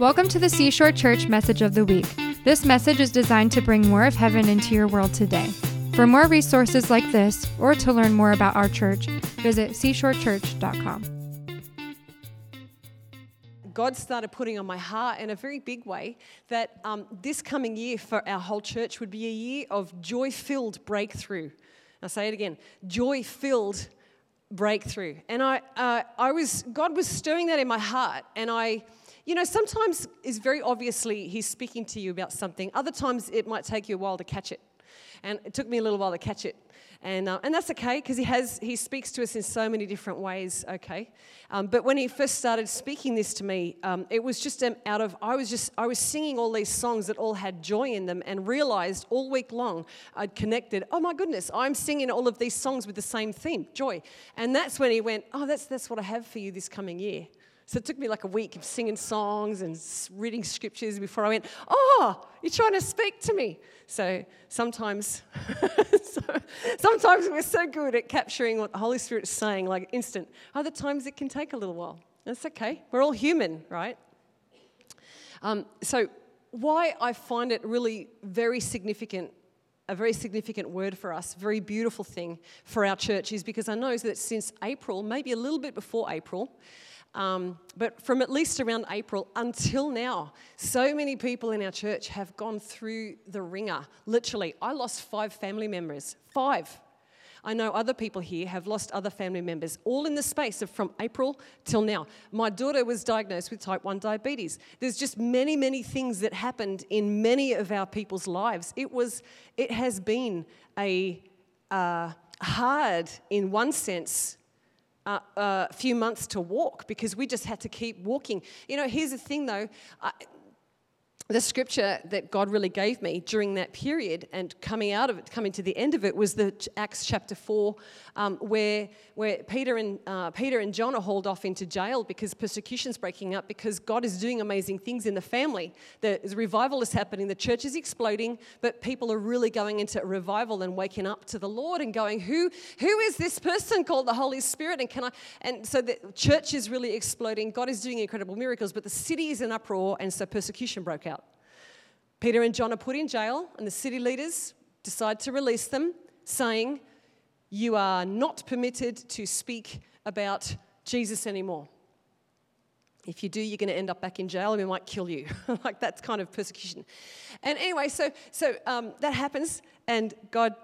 Welcome to the Seashore Church Message of the Week. This message is designed to bring more of heaven into your world today. For more resources like this, or to learn more about our church, visit seashorechurch.com. God started putting on my heart in a very big way that um, this coming year for our whole church would be a year of joy filled breakthrough. I'll say it again joy filled breakthrough. And I, uh, I was, God was stirring that in my heart, and I you know, sometimes is very obviously he's speaking to you about something. Other times it might take you a while to catch it. And it took me a little while to catch it. And, uh, and that's okay because he has he speaks to us in so many different ways okay um, but when he first started speaking this to me um, it was just um, out of i was just i was singing all these songs that all had joy in them and realized all week long i'd connected oh my goodness i'm singing all of these songs with the same theme joy and that's when he went oh that's that's what i have for you this coming year so it took me like a week of singing songs and reading scriptures before I went, Oh, you're trying to speak to me. So sometimes, so, sometimes we're so good at capturing what the Holy Spirit is saying, like instant. Other times it can take a little while. That's okay. We're all human, right? Um, so, why I find it really very significant a very significant word for us, very beautiful thing for our church is because I know that since April, maybe a little bit before April, um, but from at least around April until now, so many people in our church have gone through the wringer. Literally, I lost five family members. Five. I know other people here have lost other family members, all in the space of from April till now. My daughter was diagnosed with type 1 diabetes. There's just many, many things that happened in many of our people's lives. It was, it has been a uh, hard, in one sense, a few months to walk because we just had to keep walking. You know, here's the thing though. I, the scripture that God really gave me during that period and coming out of it, coming to the end of it, was the Acts chapter 4, um, where, where Peter, and, uh, Peter and John are hauled off into jail because persecution's breaking up, because God is doing amazing things in the family. The, the revival is happening, the church is exploding, but people are really going into revival and waking up to the Lord and going, Who, who is this person called the Holy Spirit? And can I? And so the church is really exploding. God is doing incredible miracles, but the city is in uproar, and so persecution broke out. Peter and John are put in jail, and the city leaders decide to release them, saying, You are not permitted to speak about Jesus anymore. If you do, you're going to end up back in jail and we might kill you. like that's kind of persecution. And anyway, so, so um, that happens, and God,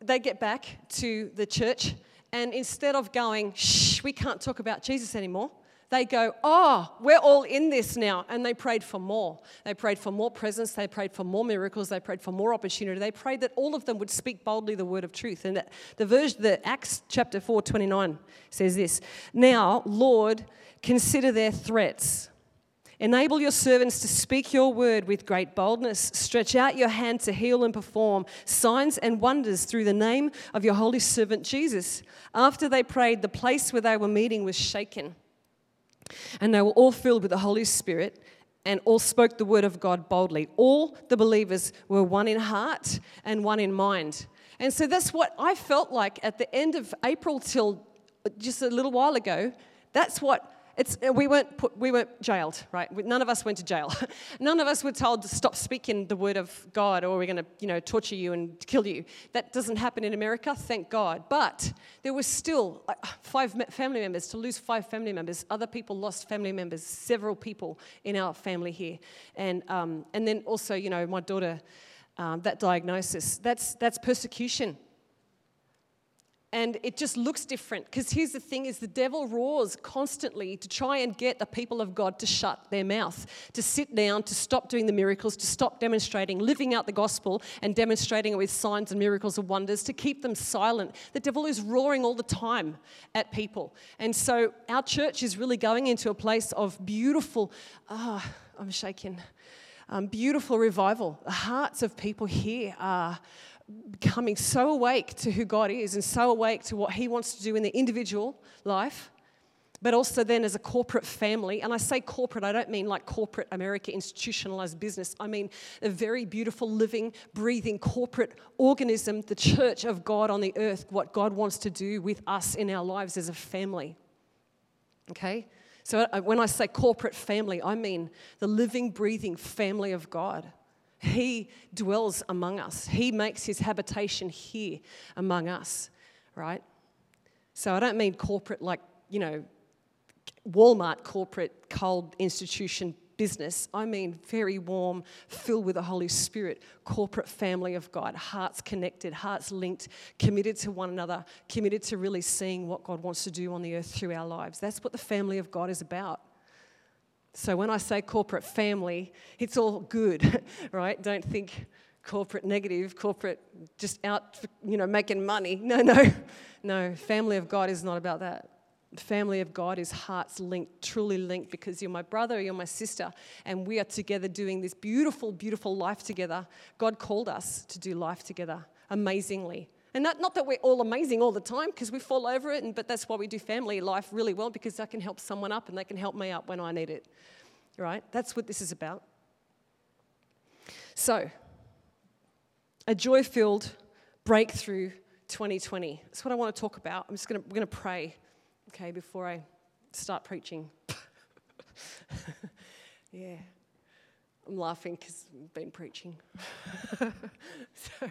they get back to the church, and instead of going, shh, we can't talk about Jesus anymore, they go, Oh, we're all in this now. And they prayed for more. They prayed for more presence. They prayed for more miracles. They prayed for more opportunity. They prayed that all of them would speak boldly the word of truth. And the the Acts chapter 4, 29 says this Now, Lord, consider their threats. Enable your servants to speak your word with great boldness. Stretch out your hand to heal and perform signs and wonders through the name of your holy servant Jesus. After they prayed, the place where they were meeting was shaken and they were all filled with the Holy Spirit and all spoke the word of God boldly. All the believers were one in heart and one in mind. And so that's what I felt like at the end of April till just a little while ago. That's what it's, uh, we, weren't put, we weren't jailed, right? None of us went to jail. None of us were told to stop speaking the word of God or we're going to, you know, torture you and kill you. That doesn't happen in America, thank God. But there was still five family members, to lose five family members. Other people lost family members, several people in our family here. And, um, and then also, you know, my daughter, um, that diagnosis, that's, that's persecution and it just looks different. Because here's the thing is the devil roars constantly to try and get the people of god to shut their mouth to sit down to stop doing the miracles to stop demonstrating living out the gospel and demonstrating it with signs and miracles and wonders to keep them silent. The devil is roaring all the time at people. And so our church is really going into a place of beautiful ah oh, i'm shaking um, beautiful revival. The hearts of people here are becoming so awake to who God is and so awake to what He wants to do in the individual life, but also then as a corporate family. And I say corporate, I don't mean like corporate America institutionalized business. I mean a very beautiful, living, breathing corporate organism, the church of God on the earth, what God wants to do with us in our lives as a family. Okay? So when I say corporate family, I mean the living, breathing family of God. He dwells among us, He makes His habitation here among us, right? So I don't mean corporate like, you know, Walmart corporate cold institution business. I mean, very warm, filled with the Holy Spirit, corporate family of God, hearts connected, hearts linked, committed to one another, committed to really seeing what God wants to do on the earth through our lives. That's what the family of God is about. So when I say corporate family, it's all good, right? Don't think corporate negative, corporate just out, you know, making money. No, no, no. Family of God is not about that family of God is hearts linked, truly linked, because you're my brother, you're my sister, and we are together doing this beautiful, beautiful life together. God called us to do life together amazingly. And not, not that we're all amazing all the time, because we fall over it, and, but that's why we do family life really well, because I can help someone up and they can help me up when I need it. Right? That's what this is about. So, a joy filled breakthrough 2020. That's what I want to talk about. I'm just going to, we're going to pray okay, before I start preaching. yeah, I'm laughing because I've been preaching. so,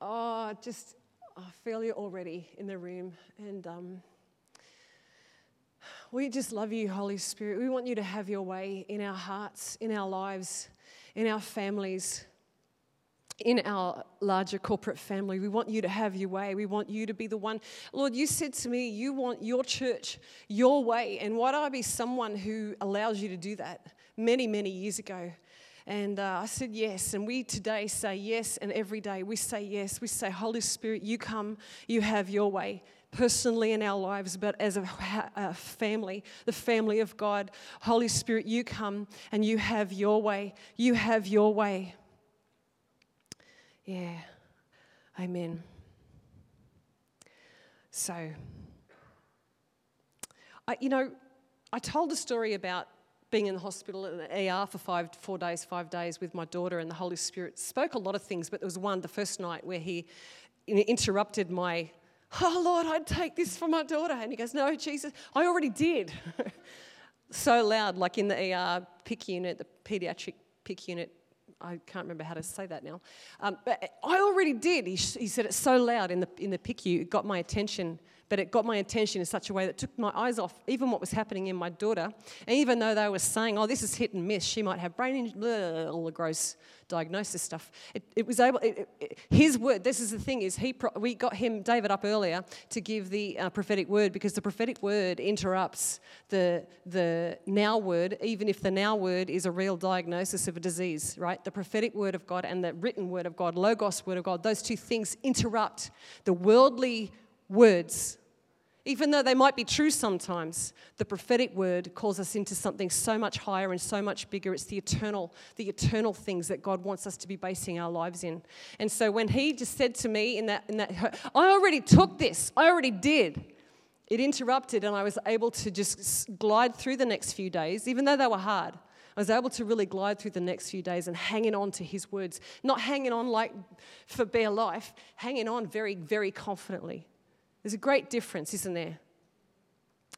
oh, just, Feel you already in the room. And um, we just love you, Holy Spirit. We want you to have your way in our hearts, in our lives, in our families in our larger corporate family. We want you to have your way. We want you to be the one. Lord, you said to me, you want your church your way. And why do I be someone who allows you to do that many, many years ago? And uh, I said yes. And we today say yes. And every day we say yes. We say, Holy Spirit, you come, you have your way personally in our lives, but as a, a, family, the family of God. Holy Spirit, you come and you have your way. You have your way. Yeah. Amen. So, I, you know, I told a story about being in the hospital in the ER for five, four days, five days with my daughter, and the Holy Spirit spoke a lot of things, but there was one, the first night, where He interrupted my, oh Lord, I'd take this for my daughter. And He goes, No, Jesus, I already did. so loud, like in the ER PIC unit, the pediatric PIC unit, I can't remember how to say that now. Um, but I already did. He, he, said it so loud in the, in the PICU, it got my attention but it got my attention in such a way that took my eyes off even what was happening in my daughter. And even though they were saying, oh, this is hit and miss, she might have brain injury, all the gross diagnosis stuff. It, it was able, it, it, his word, this is the thing, is he, we got him, David, up earlier to give the uh, prophetic word because the prophetic word interrupts the, the now word, even if the now word is a real diagnosis of a disease, right? The prophetic word of God and the written word of God, logos word of God, those two things interrupt the worldly words even though they might be true sometimes, the prophetic word calls us into something so much higher and so much bigger. It's the eternal, the eternal things that God wants us to be basing our lives in. And so when he just said to me in that, in that I already took this, I already did. It interrupted, and I was able to just glide through the next few days, even though they were hard. I was able to really glide through the next few days and hanging on to his words. Not hanging on like for bare life, hanging on very, very confidently. There's a great difference, isn't there?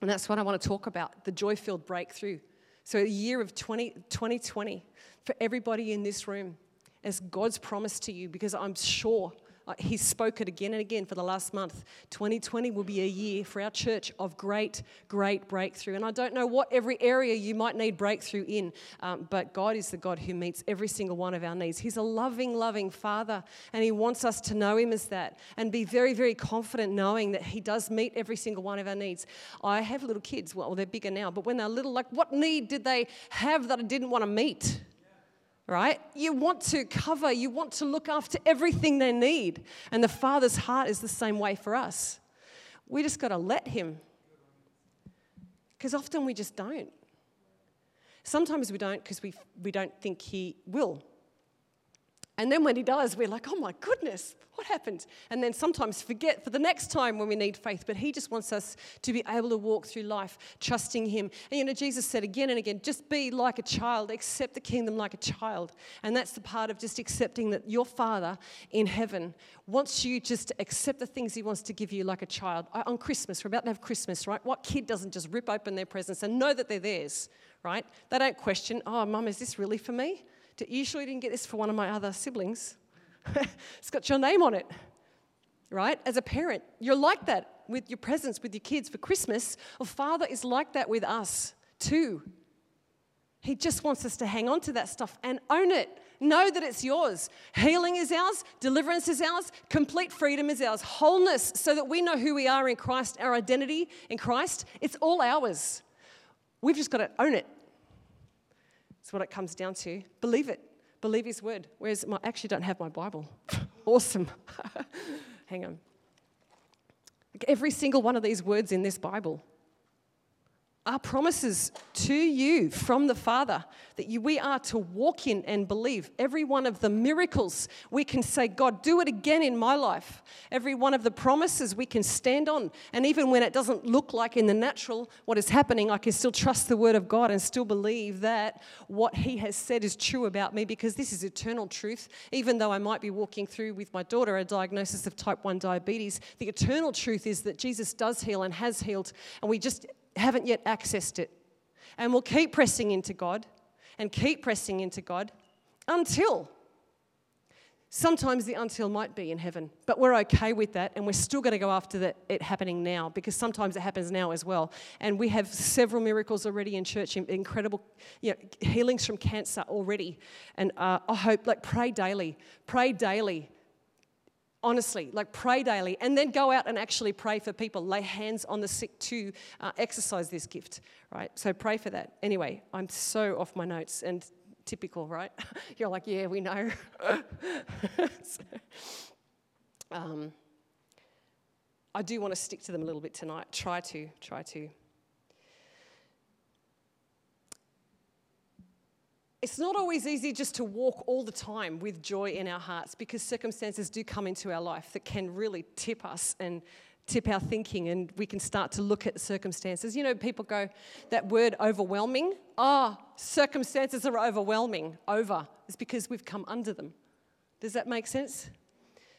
And that's what I want to talk about the joy filled breakthrough. So, a year of 20, 2020 for everybody in this room, as God's promise to you, because I'm sure uh, he's spoke it again and again for the last month. 2020 will be a year for our church of great, great breakthrough. And I don't know what every area you might need breakthrough in, um, but God is the God who meets every single one of our needs. He's a loving, loving Father, and He wants us to know Him as that and be very, very confident knowing that He does meet every single one of our needs. I have little kids, well, they're bigger now, but when they're little, like, what need did they have that I didn't want to meet? Right? You want to cover, you want to look after everything they need. And the Father's heart is the same way for us. We just got to let Him. Because often we just don't. Sometimes we don't because we, we don't think He will. And then when he does, we're like, oh my goodness, what happened? And then sometimes forget for the next time when we need faith. But he just wants us to be able to walk through life trusting him. And you know, Jesus said again and again, just be like a child, accept the kingdom like a child. And that's the part of just accepting that your Father in heaven wants you just to accept the things he wants to give you like a child. On Christmas, we're about to have Christmas, right? What kid doesn't just rip open their presents and know that they're theirs, right? They don't question, oh, mum, is this really for me? You surely didn't get this for one of my other siblings. it's got your name on it, right? As a parent, you're like that with your presents with your kids for Christmas. Well, Father is like that with us too. He just wants us to hang on to that stuff and own it. Know that it's yours. Healing is ours, deliverance is ours, complete freedom is ours, wholeness, so that we know who we are in Christ, our identity in Christ. It's all ours. We've just got to own it that's what it comes down to. Believe it. Believe His word. Whereas I actually don't have my Bible. awesome. Hang on. Every single one of these words in this Bible are promises to you from the Father that you, we are to walk in and believe. Every one of the miracles, we can say, God, do it again in my life. Every one of the promises we can stand on. And even when it doesn't look like in the natural what is happening, I can still trust the Word of God and still believe that what He has said is true about me because this is eternal truth. Even though I might be walking through with my daughter a diagnosis of type 1 diabetes, the eternal truth is that Jesus does heal and has healed. And we just haven't yet accessed it. And we'll keep pressing into God and keep pressing into God until sometimes the until might be in heaven, but we're okay with that, and we're still going to go after the, it happening now because sometimes it happens now as well. And we have several miracles already in church, incredible you know, healings from cancer already. And uh, I hope, like, pray daily, pray daily honestly like pray daily and then go out and actually pray for people lay hands on the sick to uh, exercise this gift right? So pray for that. Anyway i'm so off my notes and typical right? You're like yeah we know. So, um, i do want to stick to them a little bit tonight. Try to try to It's not always easy just to walk all the time with joy in our hearts because circumstances do come into our life that can really tip us and tip our thinking, and we can start to look at circumstances. You know, people go, that word overwhelming, ah, oh, circumstances are overwhelming. Over is because we've come under them. Does that make sense?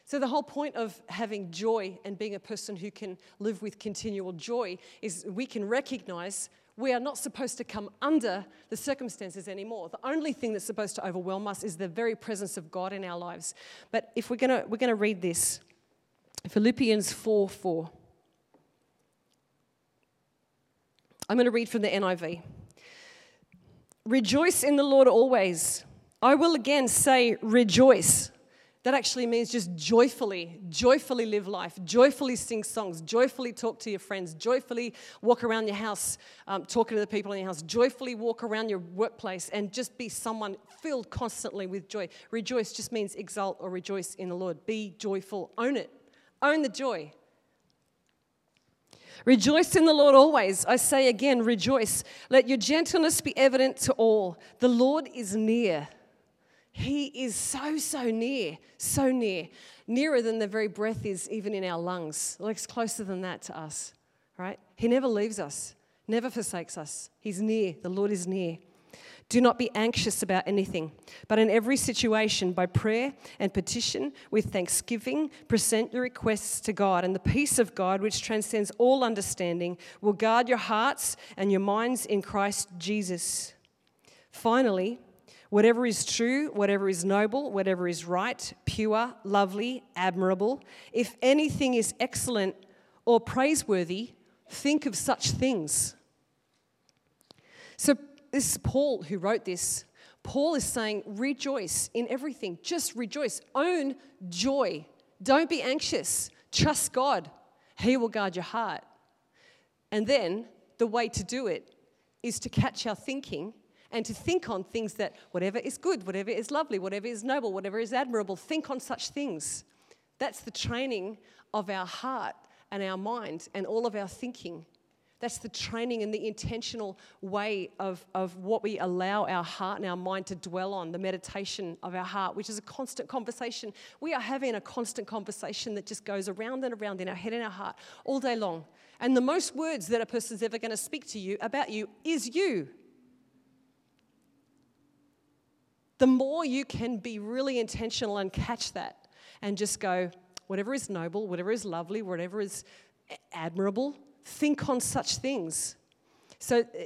So, the whole point of having joy and being a person who can live with continual joy is we can recognize we are not supposed to come under the circumstances anymore. The only thing that's supposed to overwhelm us is the very presence of God in our lives. But if we're going to we're going to read this Philippians 4 4. I'm going to read from the NIV. Rejoice in the Lord always. I will again say, rejoice. That actually means just joyfully, joyfully live life, joyfully sing songs, joyfully talk to your friends, joyfully walk around your house, um, talking to the people in your house, joyfully walk around your workplace, and just be someone filled constantly with joy. Rejoice just means exult or rejoice in the Lord. Be joyful, own it, own the joy. Rejoice in the Lord always. I say again, rejoice. Let your gentleness be evident to all. The Lord is near. He is so, so near, so near, nearer than the very breath is even in our lungs. Like it's closer than that to us, right? He never leaves us, never forsakes us. He's near. The Lord is near. Do not be anxious about anything, but in every situation, by prayer and petition, with thanksgiving, present your requests to God, and the peace of God, which transcends all understanding, will guard your hearts and your minds in Christ Jesus. Finally, Whatever is true, whatever is noble, whatever is right, pure, lovely, admirable, if anything is excellent or praiseworthy, think of such things. So, this is Paul who wrote this. Paul is saying, rejoice in everything. Just rejoice. Own joy. Don't be anxious. Trust God. He will guard your heart. And then the way to do it is to catch our thinking and to think on things that whatever is good, whatever is lovely, whatever is noble, whatever is admirable, think on such things. That's the training of our heart and our mind and all of our thinking. That's the training and the intentional way of, of what we allow our heart and our mind to dwell on, the meditation of our heart, which is a constant conversation. We are having a constant conversation that just goes around and around in our head and our heart all day long. And the most words that a person's ever going to speak to you about you is you. The more you can be really intentional and catch that and just go, whatever is noble, whatever is lovely, whatever is admirable, think on such things. So uh,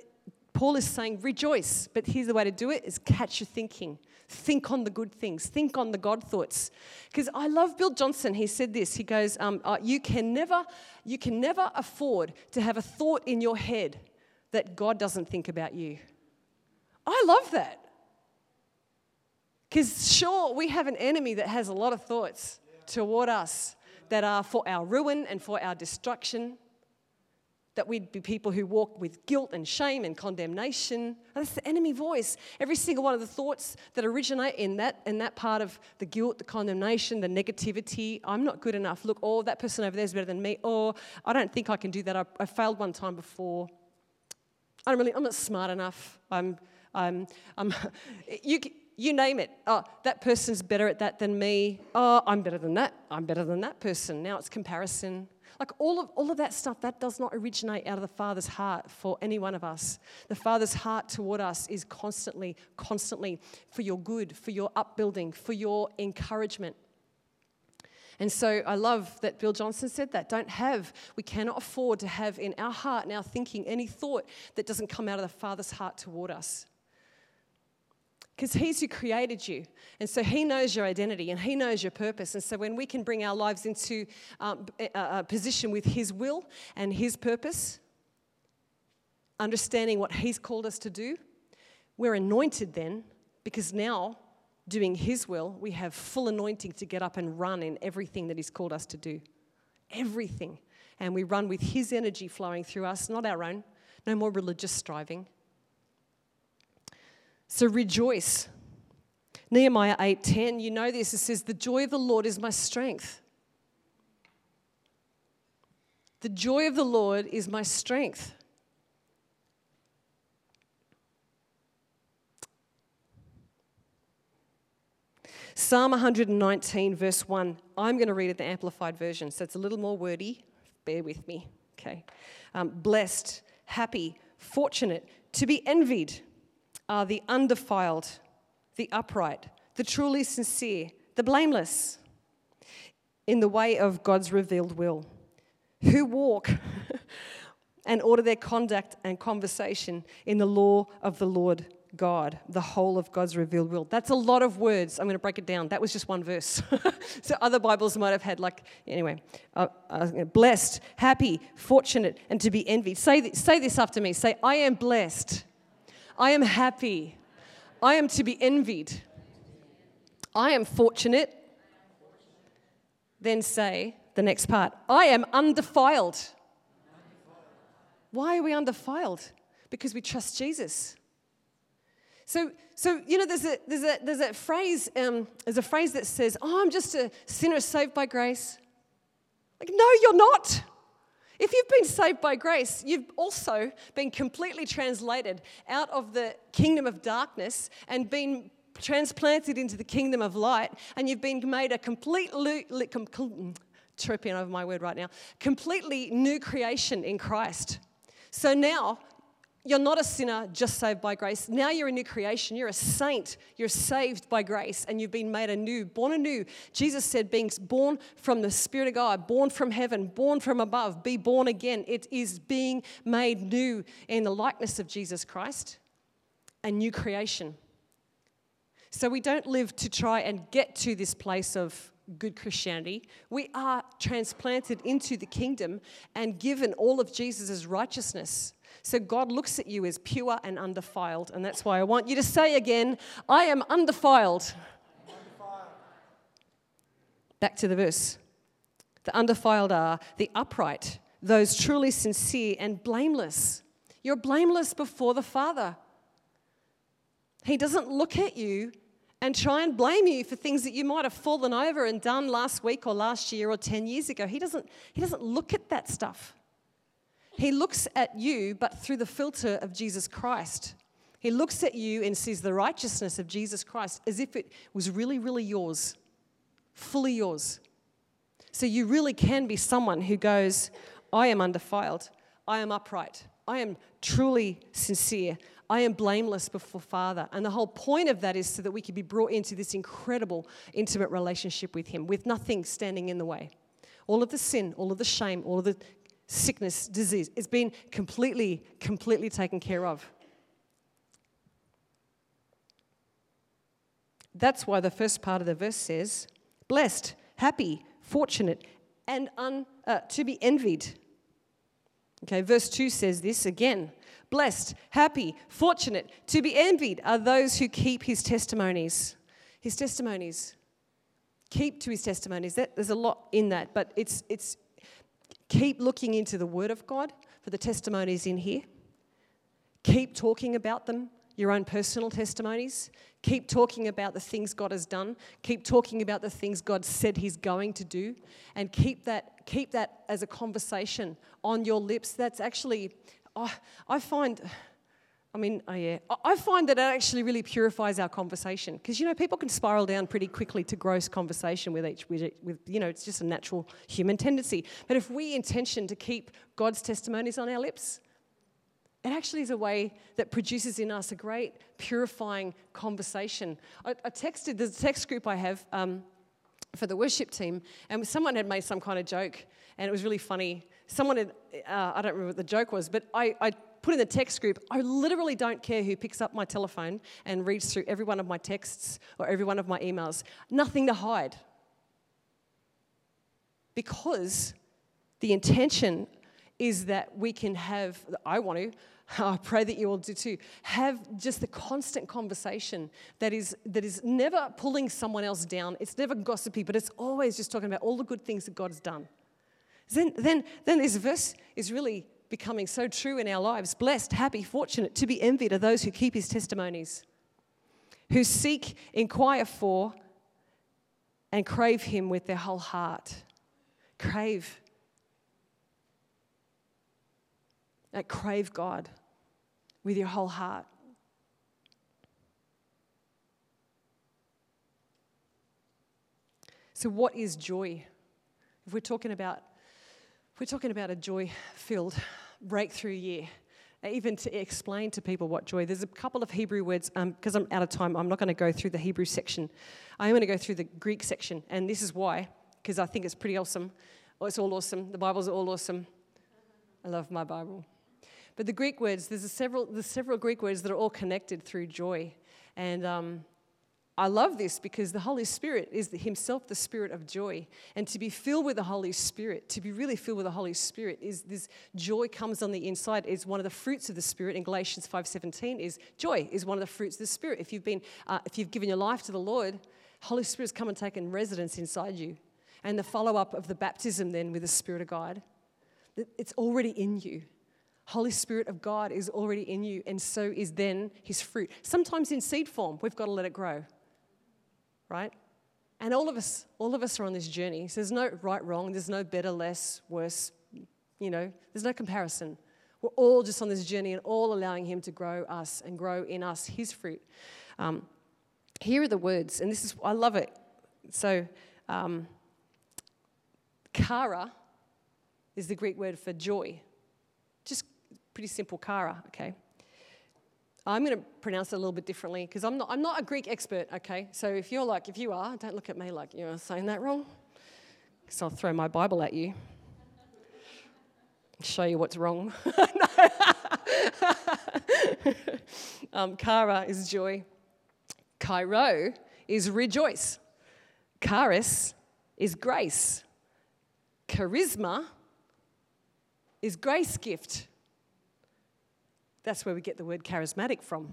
Paul is saying, rejoice, but here's the way to do it is catch your thinking. Think on the good things. Think on the God thoughts. Because I love Bill Johnson. He said this. He goes, um, uh, you, can never, you can never afford to have a thought in your head that God doesn't think about you. I love that. Because sure, we have an enemy that has a lot of thoughts toward us that are for our ruin and for our destruction that we'd be people who walk with guilt and shame and condemnation. That's the enemy voice. Every single one of the thoughts that originate in that in that part of the guilt, the condemnation, the negativity. I'm not good enough. Look, oh, that person over there is better than me. Or I don't think I can do that. I, I failed one time before. I don't really. I'm not smart enough. I'm. I'm. I'm. You. You name it. Oh, that person's better at that than me. Oh, I'm better than that. I'm better than that person. Now it's comparison. Like all of, all of that stuff, that does not originate out of the Father's heart for any one of us. The Father's heart toward us is constantly, constantly for your good, for your upbuilding, for your encouragement. And so I love that Bill Johnson said that. Don't have, we cannot afford to have in our heart and our thinking any thought that doesn't come out of the Father's heart toward us because He's who created you. And so He knows your identity and He knows your purpose. And so when we can bring our lives into um, a, a position with His will and His purpose, understanding what He's called us to do, we're anointed then because now, doing His will, we have full anointing to get up and run in everything that He's called us to do. Everything. And we run with His energy flowing through us, not our own. No more religious striving so rejoice. Nehemiah 8:10, you know this, it says, The joy of the Lord is my strength. The joy of the Lord is my strength. Psalm 119, verse 1. I'm going to read it the Amplified Version, so it's a little more wordy. Bear with me. Okay. Um, blessed, happy, fortunate, to be envied are the undefiled, the upright, the truly sincere, the blameless in the way of God's revealed will, who walk and order their conduct and conversation in the law of the Lord God, the whole of God's revealed will. That's a lot of words. I'm going to break it down. That was just one verse. so other Bibles might have had, like, anyway, uh, uh, blessed, happy, fortunate, and to be envied. Say, th- say this after me. Say, I am blessed I am happy. I am to be envied. I am fortunate. Then say the next part I am undefiled. Why are we undefiled? Because we trust Jesus. So, so you know, there's a, there's a, there's a phrase, um, there's a phrase that says, oh, I'm just a sinner saved by grace. Like, no, you're not. If you've been saved by grace, you've also been completely translated out of the kingdom of darkness and been transplanted into the kingdom of light, and you've been made a completely, mm, tripping over my word right now, completely new creation in Christ. So now you're not a sinner just saved by grace. Now you're a new creation. You're a saint. You're saved by grace and you've been made anew, born anew. Jesus said, being born from the Spirit of God, born from heaven, born from above, be born again. It is being made new in the likeness of Jesus Christ, a new creation. So we don't live to try and get to this place of good Christianity. We are transplanted into the kingdom and given all of Jesus' righteousness. So God looks at you as pure and undefiled. And that's why I want you to say again, I am undefiled. undefiled. Back to the verse. The undefiled are the upright, those truly sincere and blameless. You're blameless before the Father. He doesn't look at you and try and blame you for things that you might have fallen over and done last week or last year or 10 years ago. He doesn't, he doesn't look at that stuff. He looks at you, but through the filter of Jesus Christ. He looks at you and sees the righteousness of Jesus Christ as if it was really, really yours, fully yours. So you really can be someone who goes, I am undefiled, I am upright, I am truly sincere, I am blameless before Father. And the whole point of that is so that we can be brought into this incredible, intimate relationship with Him with nothing standing in the way. All of the sin, all of the shame, all of the sickness, disease, it's been completely, completely taken care of. That's why the first part of the verse says, blessed, happy, fortunate, and un, uh, to be envied. Okay, verse 2 says this again Blessed, happy, fortunate, to be envied are those who keep his testimonies. His testimonies. Keep to his testimonies. That, there's a lot in that, but it's, it's keep looking into the word of God for the testimonies in here. Keep talking about them, your own personal testimonies. Keep talking about the things God has done. Keep talking about the things God said He's going to do. And keep that, keep that as a conversation on your lips. That's actually, oh, I find, I mean, oh yeah, I find that it actually really purifies our conversation. Because, you know, people can spiral down pretty quickly to gross conversation with each, with, with, you know, it's just a natural human tendency. But if we intention to keep God's testimonies on our lips, it actually is a way that produces in us a great purifying conversation. I, I texted, there's a text group I have um, for the worship team, and someone had made some kind of joke, and it was really funny. Someone had, uh, I don't remember what the joke was, but I, I put in the text group, I literally don't care who picks up my telephone and reads through every one of my texts or every one of my emails. Nothing to hide. Because the intention is that we can have, I want to, I pray that you all do too. Have just the constant conversation that is, that is never pulling someone else down. It's never gossipy, but it's always just talking about all the good things that God has done. Then, then, then this verse is really becoming so true in our lives. Blessed, happy, fortunate, to be envied are those who keep his testimonies, who seek, inquire for, and crave him with their whole heart. Crave. That crave God with your whole heart. So, what is joy? If we're talking about, we're talking about a joy-filled breakthrough year, even to explain to people what joy. There's a couple of Hebrew words because um, I'm out of time. I'm not going to go through the Hebrew section. I'm going to go through the Greek section, and this is why because I think it's pretty awesome. Oh, it's all awesome. The Bible's all awesome. I love my Bible. But the Greek words, there's several, there's several Greek words that are all connected through joy. And um, I love this because the Holy Spirit is Himself the Spirit of joy. And to be filled with the Holy Spirit, to be really filled with the Holy Spirit, is this joy comes on the inside. Is one of the fruits of the Spirit in Galatians 5:17. Is joy is one of the fruits of the Spirit. If you've been, uh, if you've given your life to the Lord, Holy Spirit's come and taken residence inside you. And the follow up of the baptism then with the Spirit of God, it's already in you. Holy Spirit of God is already in you, and so is then his fruit. Sometimes in seed form, we've got to let it grow. Right? And all of us, all of us are on this journey. So there's no right, wrong, there's no better, less, worse, you know, there's no comparison. We're all just on this journey and all allowing him to grow us and grow in us his fruit. Um, here are the words, and this is, I love it. So, um, kara is the Greek word for joy. Just pretty simple kara, okay? I'm going to pronounce it a little bit differently because I'm not, I'm not a Greek expert, okay? So if you're like, if you are, don't look at me like you're saying that wrong because I'll throw my Bible at you, show you what's wrong. um, kara is joy, chairo is rejoice, charis is grace, charisma is grace gift. That's where we get the word charismatic from.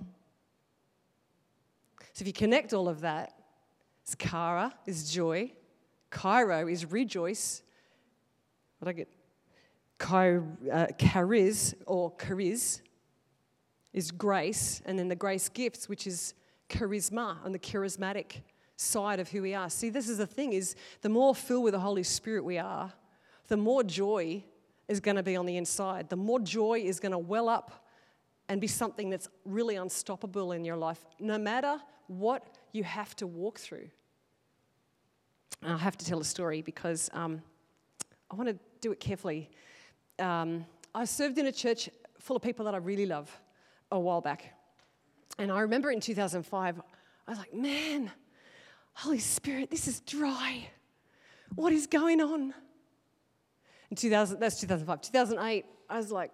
So if you connect all of that, it's kara is joy, chairo is rejoice. What I get? Uh, chariz or chariz is grace, and then the grace gifts, which is charisma on the charismatic side of who we are. See, this is the thing: is the more filled with the Holy Spirit we are, the more joy is going to be on the inside. The more joy is going to well up and be something that's really unstoppable in your life, no matter what you have to walk through. And I have to tell a story because um, I want to do it carefully. Um, I served in a church full of people that I really love a while back. And I remember in 2005, I was like, man, Holy Spirit, this is dry. What is going on? In 2000, that's 2005. 2008, I was like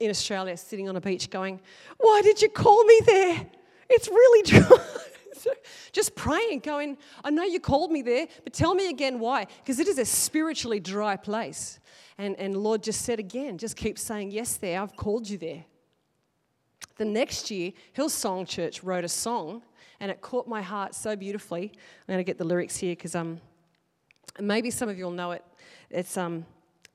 in Australia sitting on a beach going, Why did you call me there? It's really dry. just praying, going, I know you called me there, but tell me again why. Because it is a spiritually dry place. And, and Lord just said again, just keep saying yes there. I've called you there. The next year, Hillsong Church wrote a song, and it caught my heart so beautifully. I'm going to get the lyrics here because um, maybe some of you will know it. It's um,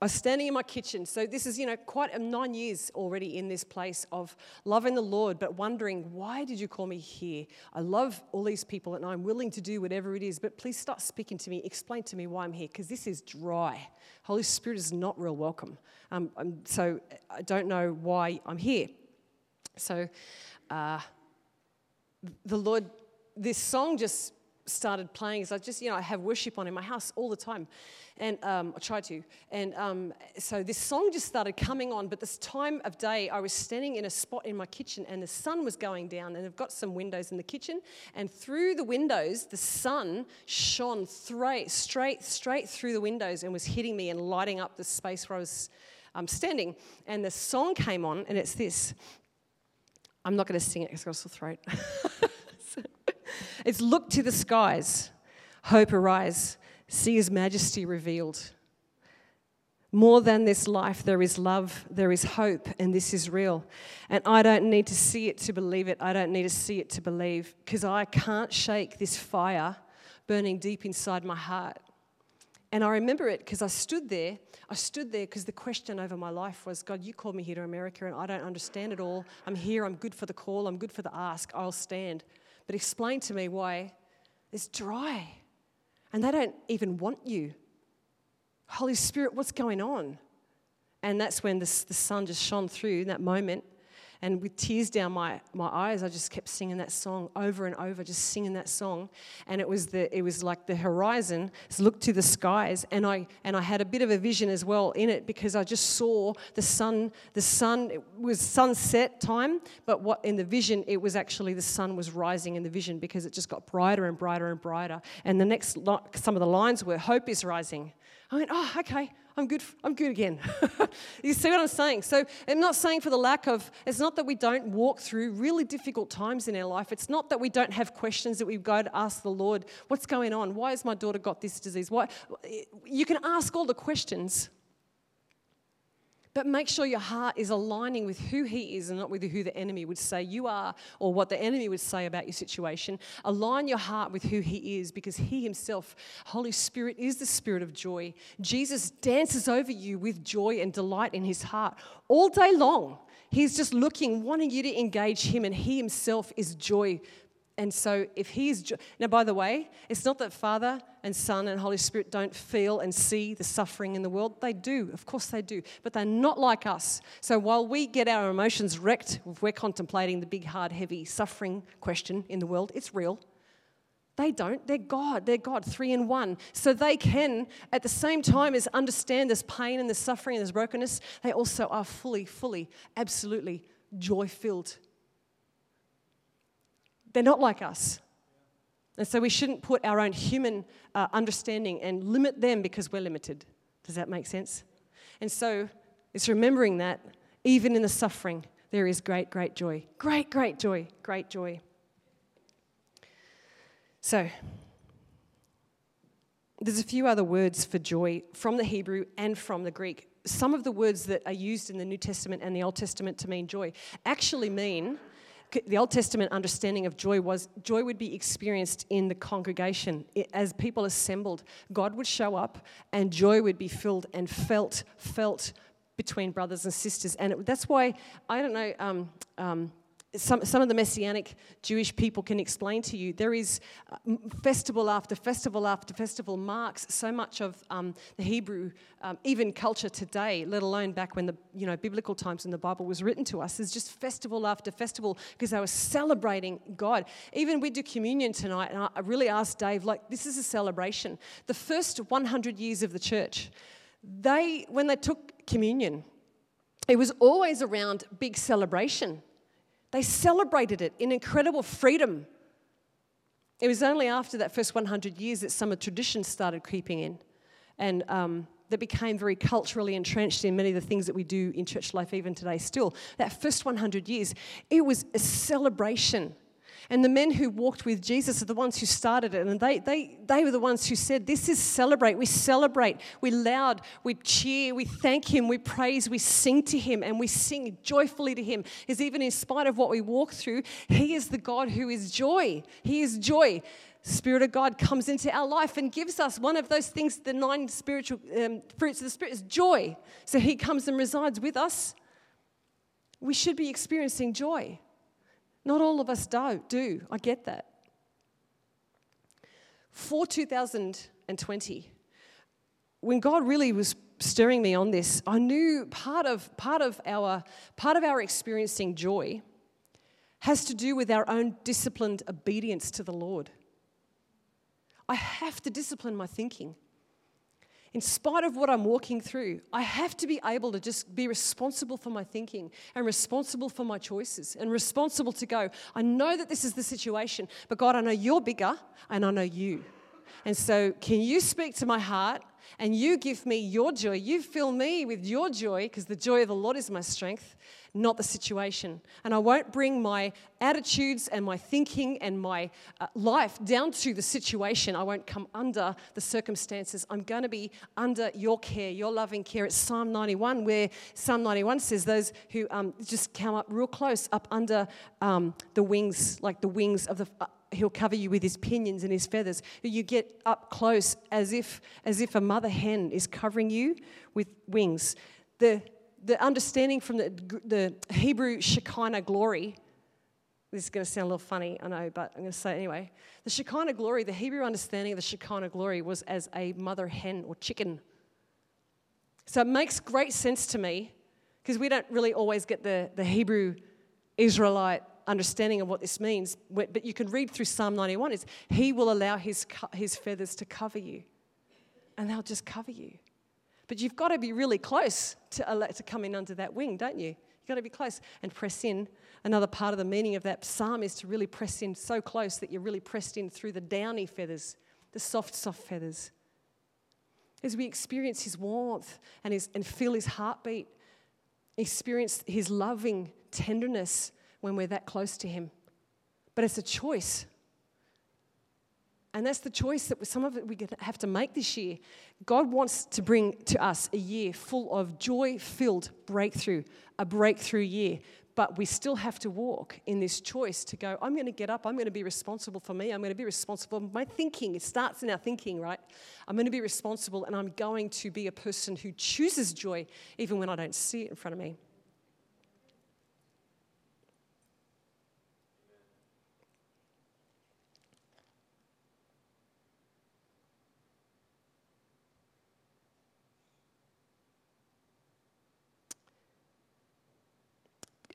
I was standing in my kitchen. So this is, you know, quite nine years already in this place of loving the Lord, but wondering, why did you call me here? I love all these people and I'm willing to do whatever it is, but please start speaking to me. Explain to me why I'm here, because this is dry. Holy Spirit is not real welcome. Um, so I don't know why I'm here. So uh, the Lord, this song just started playing as I just, you know, I have worship on in my house all the time. And um, I try to. And um, so this song just started coming on. But this time of day, I was standing in a spot in my kitchen and the sun was going down. And I've got some windows in the kitchen. And through the windows, the sun shone straight, straight, straight through the windows and was hitting me and lighting up the space where I was um, standing. And the song came on, and it's this I'm not going to sing it because I've got a sore throat. it's Look to the skies, hope arise, see his majesty revealed. More than this life, there is love, there is hope, and this is real. And I don't need to see it to believe it. I don't need to see it to believe because I can't shake this fire burning deep inside my heart. And I remember it because I stood there. I stood there because the question over my life was God, you called me here to America and I don't understand it all. I'm here. I'm good for the call. I'm good for the ask. I'll stand. But explain to me why it's dry and they don't even want you. Holy Spirit, what's going on? And that's when the, the sun just shone through in that moment and with tears down my, my eyes, I just kept singing that song over and over, just singing that song. And it was, the, it was like the horizon, looked to the skies. And I, and I had a bit of a vision as well in it because I just saw the sun. The sun, it was sunset time, but what in the vision, it was actually the sun was rising in the vision because it just got brighter and brighter and brighter. And the next, some of the lines were, Hope is rising. I went, Oh, okay. I'm good, I'm good again. you see what I'm saying? So I'm not saying for the lack of, it's not that we don't walk through really difficult times in our life. It's not that we don't have questions that we go to ask the Lord, what's going on? Why has my daughter got this disease? Why? You can ask all the questions. But make sure your heart is aligning with who He is and not with who the enemy would say you are or what the enemy would say about your situation. Align your heart with who He is because He Himself, Holy Spirit, is the Spirit of joy. Jesus dances over you with joy and delight in His heart all day long. He's just looking, wanting you to engage Him, and He Himself is joy and so, if He's. Now, by the way, it's not that Father and Son and Holy Spirit don't feel and see the suffering in the world. They do, of course they do. But they're not like us. So, while we get our emotions wrecked if we're contemplating the big, hard, heavy suffering question in the world, it's real. They don't. They're God. They're God, three in one. So they can, at the same time as understand this pain and this suffering and this brokenness, they also are fully, fully, absolutely joy filled they're not like us. And so we shouldn't put our own human uh, understanding and limit them because we're limited. Does that make sense? And so it's remembering that even in the suffering, there is great, great joy. Great, great joy. Great joy. So, there's a few other words for joy from the Hebrew and from the Greek. Some of the words that are used in the New Testament and the Old Testament to mean joy actually mean the Old Testament understanding of joy was joy would be experienced in the congregation. as people assembled, God would show up and joy would be filled and felt, felt between brothers and sisters. And it, that's why, I don't know, um, um, some, some of the messianic Jewish people can explain to you, there is uh, festival after festival after festival marks so much of um, the Hebrew, um, even culture today, let alone back when the you know biblical times when the Bible was written to us. There's just festival after festival because they were celebrating God. Even we do communion tonight, and I really asked Dave, like, this is a celebration. The first 100 years of the church, they when they took communion, it was always around big celebration they celebrated it in incredible freedom. It was only after that first 100 years that some of the traditions started creeping in and um, that became very culturally entrenched in many of the things that we do in church life even today still. That first 100 years, it was a celebration and the men who walked with Jesus are the ones who started it. And they, they, they were the ones who said, This is celebrate. We celebrate. We loud. We cheer. We thank Him. We praise. We sing to Him. And we sing joyfully to Him. Is even in spite of what we walk through, He is the God who is joy. He is joy. Spirit of God comes into our life and gives us one of those things, the nine spiritual um, fruits of the Spirit is joy. So He comes and resides with us. We should be experiencing joy. Not all of us do, do. I get that. For 2020, when God really was stirring me on this, I knew part of, part of, our, part of our experiencing joy has to do with our own disciplined obedience to the Lord. I have to discipline my thinking in spite of what I'm walking through, I have to be able to just be responsible for my thinking and responsible for my choices and responsible to go, I know that this is the situation, but God, I know you're bigger and I know you. And so, can you speak to my heart and you give me your joy? You fill me with your joy because the joy of the Lord is my strength not the situation. And I won't bring my attitudes and my thinking and my uh, life down to the situation. I won't come under the circumstances. I'm going to be under your care, your loving care. It's Psalm 91, where Psalm 91 says, Those who um, just come up real close, up under um, the wings, like the wings of the. Uh, he'll cover you with his pinions and his feathers you get up close as if as if a mother hen is covering you with wings the the understanding from the, the Hebrew Shekinah glory, this is going to sound a little funny, I know, but I'm going to say it anyway. The Shekinah glory, the Hebrew understanding of the Shekinah glory was as a mother hen or chicken. So it makes great sense to me because we don't really always get the, the Hebrew Israelite understanding of what this means. But you can read through Psalm 91 is He will allow his, his feathers to cover you, and they'll just cover you. But you've got to be really close to, uh, to come in under that wing, don't you? You've got to be close and press in. Another part of the meaning of that psalm is to really press in so close that you're really pressed in through the downy feathers, the soft, soft feathers. As we experience his warmth and, his, and feel his heartbeat, experience his loving tenderness when we're that close to him. But it's a choice. And that's the choice that some of it we have to make this year. God wants to bring to us a year full of joy filled breakthrough, a breakthrough year. But we still have to walk in this choice to go, I'm going to get up, I'm going to be responsible for me, I'm going to be responsible for my thinking. It starts in our thinking, right? I'm going to be responsible and I'm going to be a person who chooses joy even when I don't see it in front of me.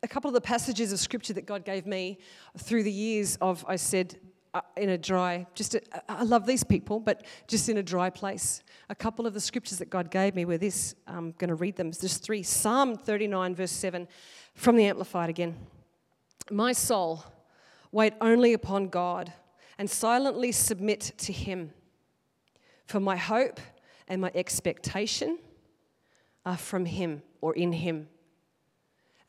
Couple of the passages of scripture that God gave me through the years of, I said, uh, in a dry, just, a, I love these people, but just in a dry place. A couple of the scriptures that God gave me were this. I'm going to read them. There's three. Psalm 39, verse 7, from the Amplified again. My soul, wait only upon God and silently submit to Him. For my hope and my expectation are from Him or in Him.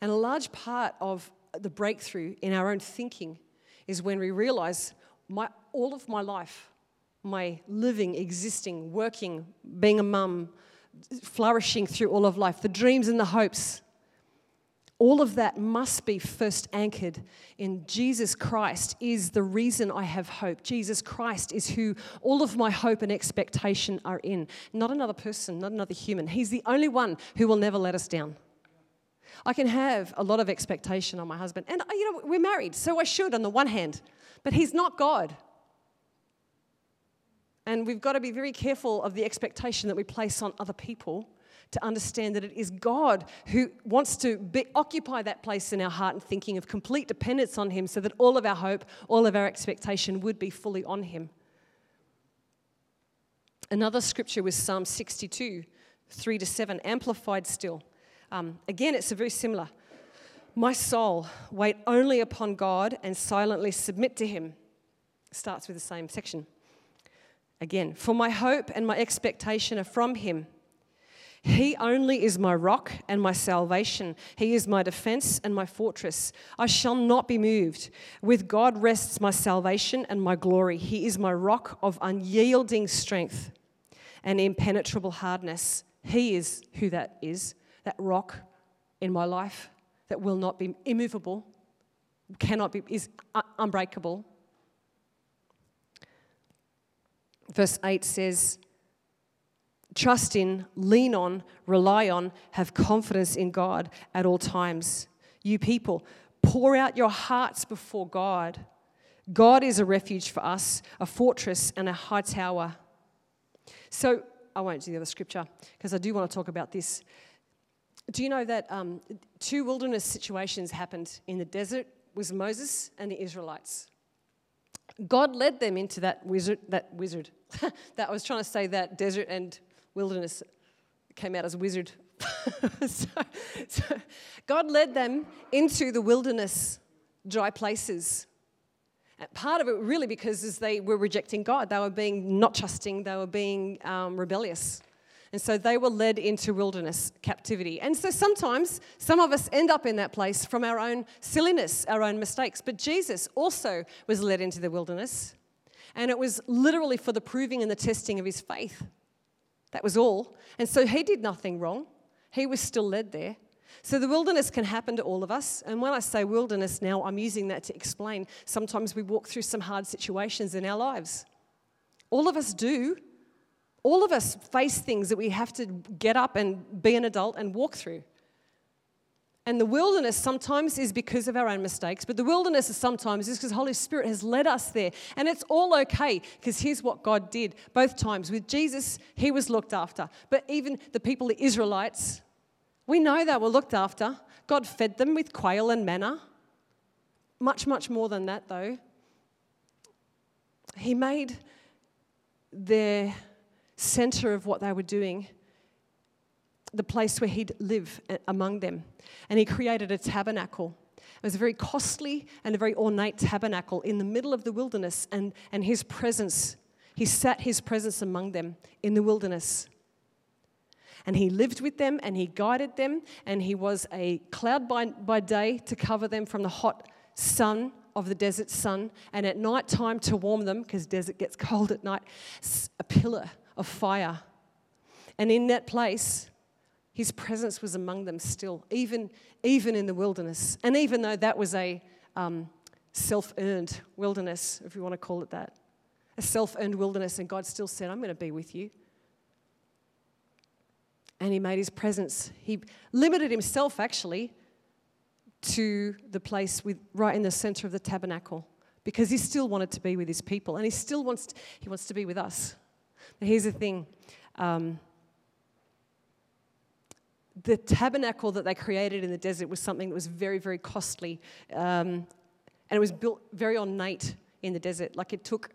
And a large part of the breakthrough in our own thinking is when we realize my, all of my life, my living, existing, working, being a mum, flourishing through all of life, the dreams and the hopes, all of that must be first anchored in Jesus Christ is the reason I have hope. Jesus Christ is who all of my hope and expectation are in. Not another person, not another human. He's the only one who will never let us down. I can have a lot of expectation on my husband. And, you know, we're married, so I should on the one hand. But he's not God. And we've got to be very careful of the expectation that we place on other people to understand that it is God who wants to be, occupy that place in our heart and thinking of complete dependence on Him so that all of our hope, all of our expectation would be fully on Him. Another scripture was Psalm 62, 3 to 7, amplified still. Um, again, it's very similar. My soul, wait only upon God and silently submit to Him. Starts with the same section. Again, for my hope and my expectation are from Him. He only is my rock and my salvation. He is my defense and my fortress. I shall not be moved. With God rests my salvation and my glory. He is my rock of unyielding strength and impenetrable hardness. He is who that is, that rock in my life that will not be immovable, cannot be, is unbreakable. Verse 8 says, Trust in, lean on, rely on, have confidence in God at all times. You people, pour out your hearts before God. God is a refuge for us, a fortress and a high tower. So, I won't do the other scripture because I do want to talk about this. Do you know that um, two wilderness situations happened in the desert with Moses and the Israelites? God led them into that wizard, that wizard. that I was trying to say that desert and wilderness came out as wizard. so, so God led them into the wilderness, dry places. Part of it really because as they were rejecting God, they were being not trusting, they were being um, rebellious. And so they were led into wilderness captivity. And so sometimes some of us end up in that place from our own silliness, our own mistakes. But Jesus also was led into the wilderness. And it was literally for the proving and the testing of his faith. That was all. And so he did nothing wrong. He was still led there. So the wilderness can happen to all of us. And when I say wilderness now, I'm using that to explain sometimes we walk through some hard situations in our lives. All of us do. All of us face things that we have to get up and be an adult and walk through. And the wilderness sometimes is because of our own mistakes, but the wilderness is sometimes is because Holy Spirit has led us there. And it's all okay because here's what God did both times. With Jesus, he was looked after. But even the people, the Israelites, we know they were looked after. God fed them with quail and manna. Much, much more than that, though. He made their center of what they were doing the place where he'd live eh, among them. And he created a tabernacle. It was a very costly and a very ornate tabernacle in the middle of the wilderness, and, and his presence, he sat his presence among them in the wilderness. And he lived with them and he guided them, and he was a cloud by, by day to cover them from the hot sun of the desert sun, and at night time to warm them, because desert gets cold at night, a pillar of fire. And in that place, his presence was among them still, even, even in the wilderness. And even though that was a um, self earned wilderness, if you want to call it that, a self earned wilderness, and God still said, I'm going to be with you. And he made his presence, he limited himself actually to the place with, right in the center of the tabernacle because he still wanted to be with his people and he still wants to, he wants to be with us. Here's the thing. Um, the tabernacle that they created in the desert was something that was very, very costly. Um, and it was built very ornate in the desert. Like it took,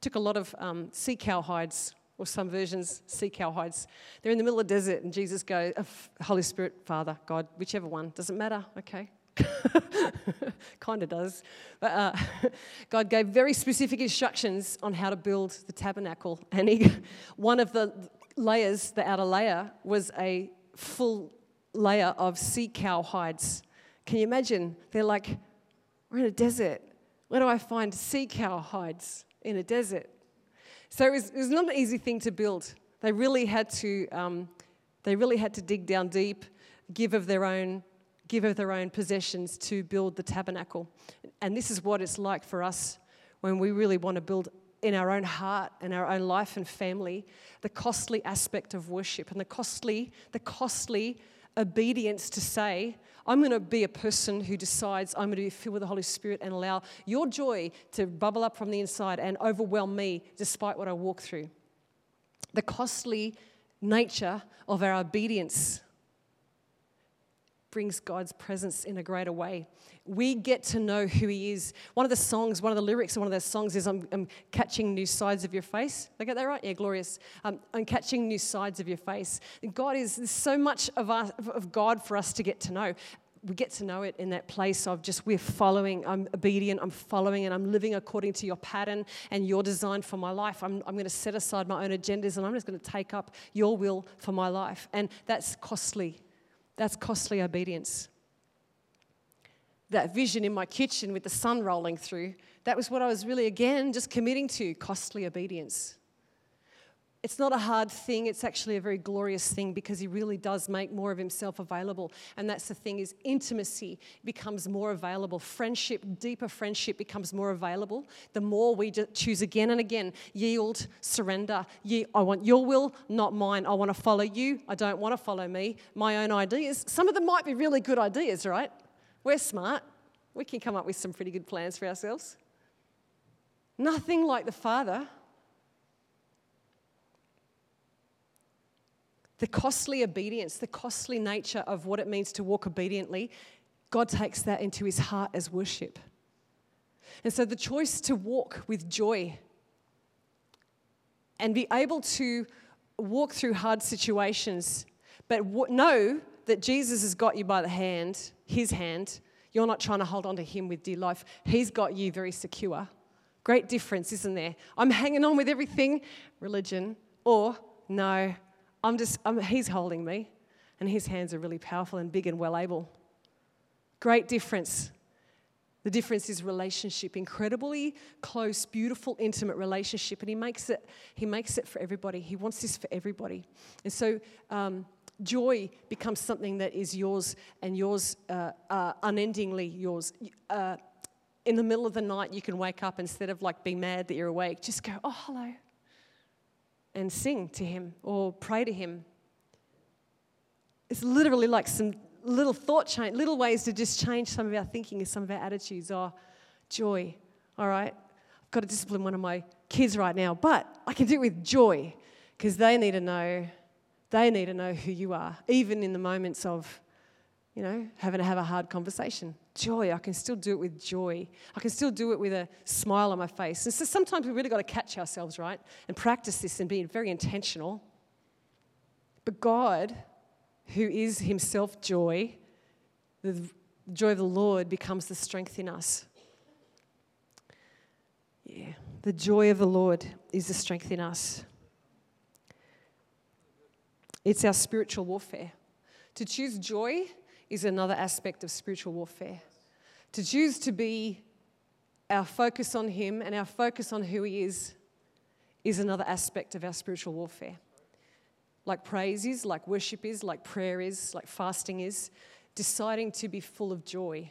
took a lot of um, sea cow hides, or some versions, sea cow hides. They're in the middle of the desert, and Jesus goes, Holy Spirit, Father, God, whichever one, doesn't matter, okay? kind of does. But uh, God gave very specific instructions on how to build the tabernacle. And he, one of the layers, the outer layer, was a full layer of sea cow hides. Can you imagine? They're like, we're in a desert. Where do I find sea cow hides in a desert? So it was, it was not an easy thing to build. They really had to, um, they really had to dig down deep, give of their own, give of their own possessions to build the tabernacle. And this is what it's like for us when we really want to build in our own heart and our own life and family the costly aspect of worship and the costly, the costly obedience to say, I'm going to be a person who decides I'm going to be filled with the Holy Spirit and allow your joy to bubble up from the inside and overwhelm me despite what I walk through. The costly nature of our obedience brings God's presence in a greater way. We get to know who He is. One of the songs, one of the lyrics of one of those songs is I'm, I'm catching new sides of your face. Did I get that right? Yeah, glorious. Um, I'm catching new sides of your face. God is so much of, us, of God for us to get to know we get to know it in that place of just we're following, I'm obedient, I'm following, and I'm living according to your pattern and your design for my life. I'm, I'm going to set aside my own agendas and I'm just going to take up your will for my life. And that's costly. That's costly obedience. That vision in my kitchen with the sun rolling through, that was what I was really, again, just committing to costly obedience. It's not a hard thing, it's actually a very glorious thing because he really does make more of himself available. And that's the thing is intimacy becomes more available. Friendship, deeper friendship becomes more available. The more we choose again and again, yield, surrender. I want your will, not mine. I want to follow you. I don't want to follow me. My own ideas. Some of them might be really good ideas, right? We're smart. We can come up with some pretty good plans for ourselves. Nothing like the Father the costly obedience, the costly nature of what it means to walk obediently, God takes that into his heart as worship. And so the choice to walk with joy and be able to walk through hard situations, but know that Jesus has got you by the hand, his hand. You're not trying to hold on to him with dear life. He's got you very secure. Great difference, isn't there? I'm hanging on with everything, religion, or no, I'm just, I'm, he's holding me, and his hands are really powerful and big and well able. Great difference. The difference is relationship, incredibly close, beautiful, intimate relationship, and he makes it. He makes it for everybody. He wants this for everybody, and so um, joy becomes something that is yours and yours, uh, uh, unendingly yours. Uh, in the middle of the night, you can wake up instead of like being mad that you're awake. Just go, oh hello, and sing to Him or pray to Him. It's literally like some little thought change, little ways to just change some of our thinking and some of our attitudes. Oh, joy. All right, I've got to discipline one of my kids right now, but I can do it with joy because they need to know, they need to know who you are, even in the moments of you know, having to have a hard conversation. Joy, I can still do it with joy. I can still do it with a smile on my face. And so sometimes we really got to catch ourselves, right? And practice this and be very intentional. But God, who is Himself joy, the joy of the Lord becomes the strength in us. Yeah, the joy of the Lord is the strength in us. It's our spiritual warfare. To choose joy is another aspect of spiritual warfare. To choose to be our focus on Him and our focus on who He is is another aspect of our spiritual warfare. Like praise is, like worship is, like prayer is, like fasting is, deciding to be full of joy.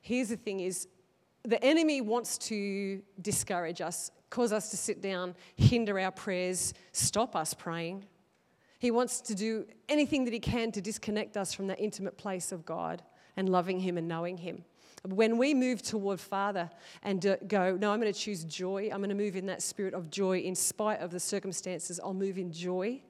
Here's the thing is the enemy wants to discourage us, cause us to sit down, hinder our prayers, stop us praying. He wants to do anything that he can to disconnect us from that intimate place of God and loving him and knowing him. When we move toward Father and uh, go, no, I'm going to choose joy, I'm going to move in that spirit of joy in spite of the circumstances, I'll move in joy.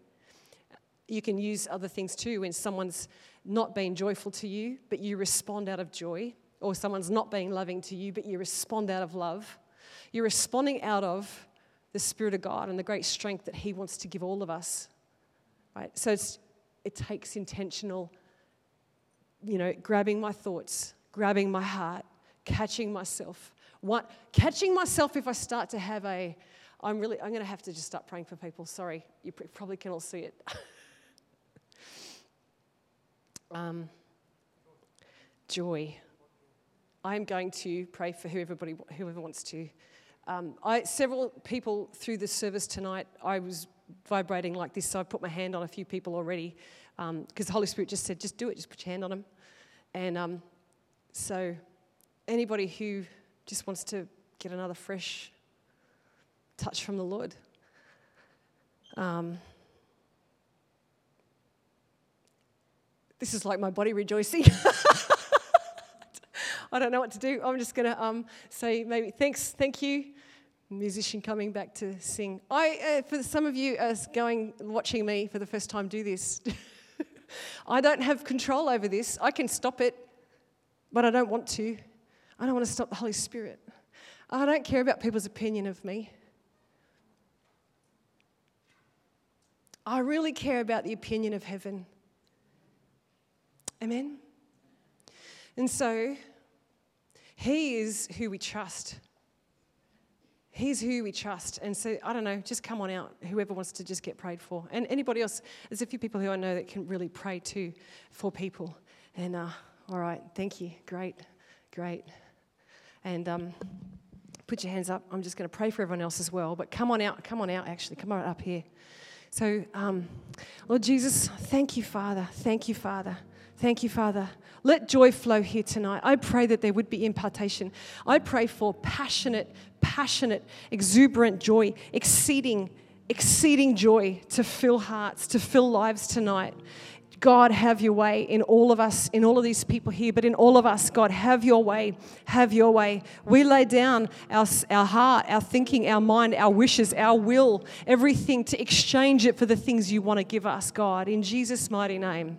You can use other things too when someone's not being joyful to you, but you respond out of joy, or someone's not being loving to you, but you respond out of love. You're responding out of the Spirit of God and the great strength that He wants to give all of us right? So it takes intentional, you know, grabbing my thoughts, grabbing my heart, catching myself. What, catching myself if I start to have a, I'm really, I'm going to have to just start praying for people. Sorry, you probably can all see it. um, joy. I'm going to pray for who everybody, whoever wants to. Um, I, several people through the service tonight, I was vibrating like this, so I put my hand on a few people already because um, the Holy Spirit just said, just do it, just put your hand on them. And um, so, anybody who just wants to get another fresh touch from the Lord. Um, This is like my body rejoicing. I don't know what to do. I'm just going to um, say maybe thanks, thank you, musician coming back to sing. I, uh, for some of you as going watching me for the first time do this, I don't have control over this. I can stop it, but I don't want to. I don't want to stop the Holy Spirit. I don't care about people's opinion of me. I really care about the opinion of heaven. Amen. And so, He is who we trust. He's who we trust. And so, I don't know, just come on out, whoever wants to just get prayed for. And anybody else, there's a few people who I know that can really pray too for people. And, uh, all right, thank you. Great, great. And um, put your hands up. I'm just going to pray for everyone else as well. But come on out, come on out, actually. Come on up here. So, um, Lord Jesus, thank you, Father. Thank you, Father. Thank you, Father. Let joy flow here tonight. I pray that there would be impartation. I pray for passionate, passionate, exuberant joy, exceeding, exceeding joy to fill hearts, to fill lives tonight. God, have your way in all of us, in all of these people here, but in all of us, God, have your way, have your way. We lay down our, our heart, our thinking, our mind, our wishes, our will, everything to exchange it for the things you want to give us, God, in Jesus' mighty name.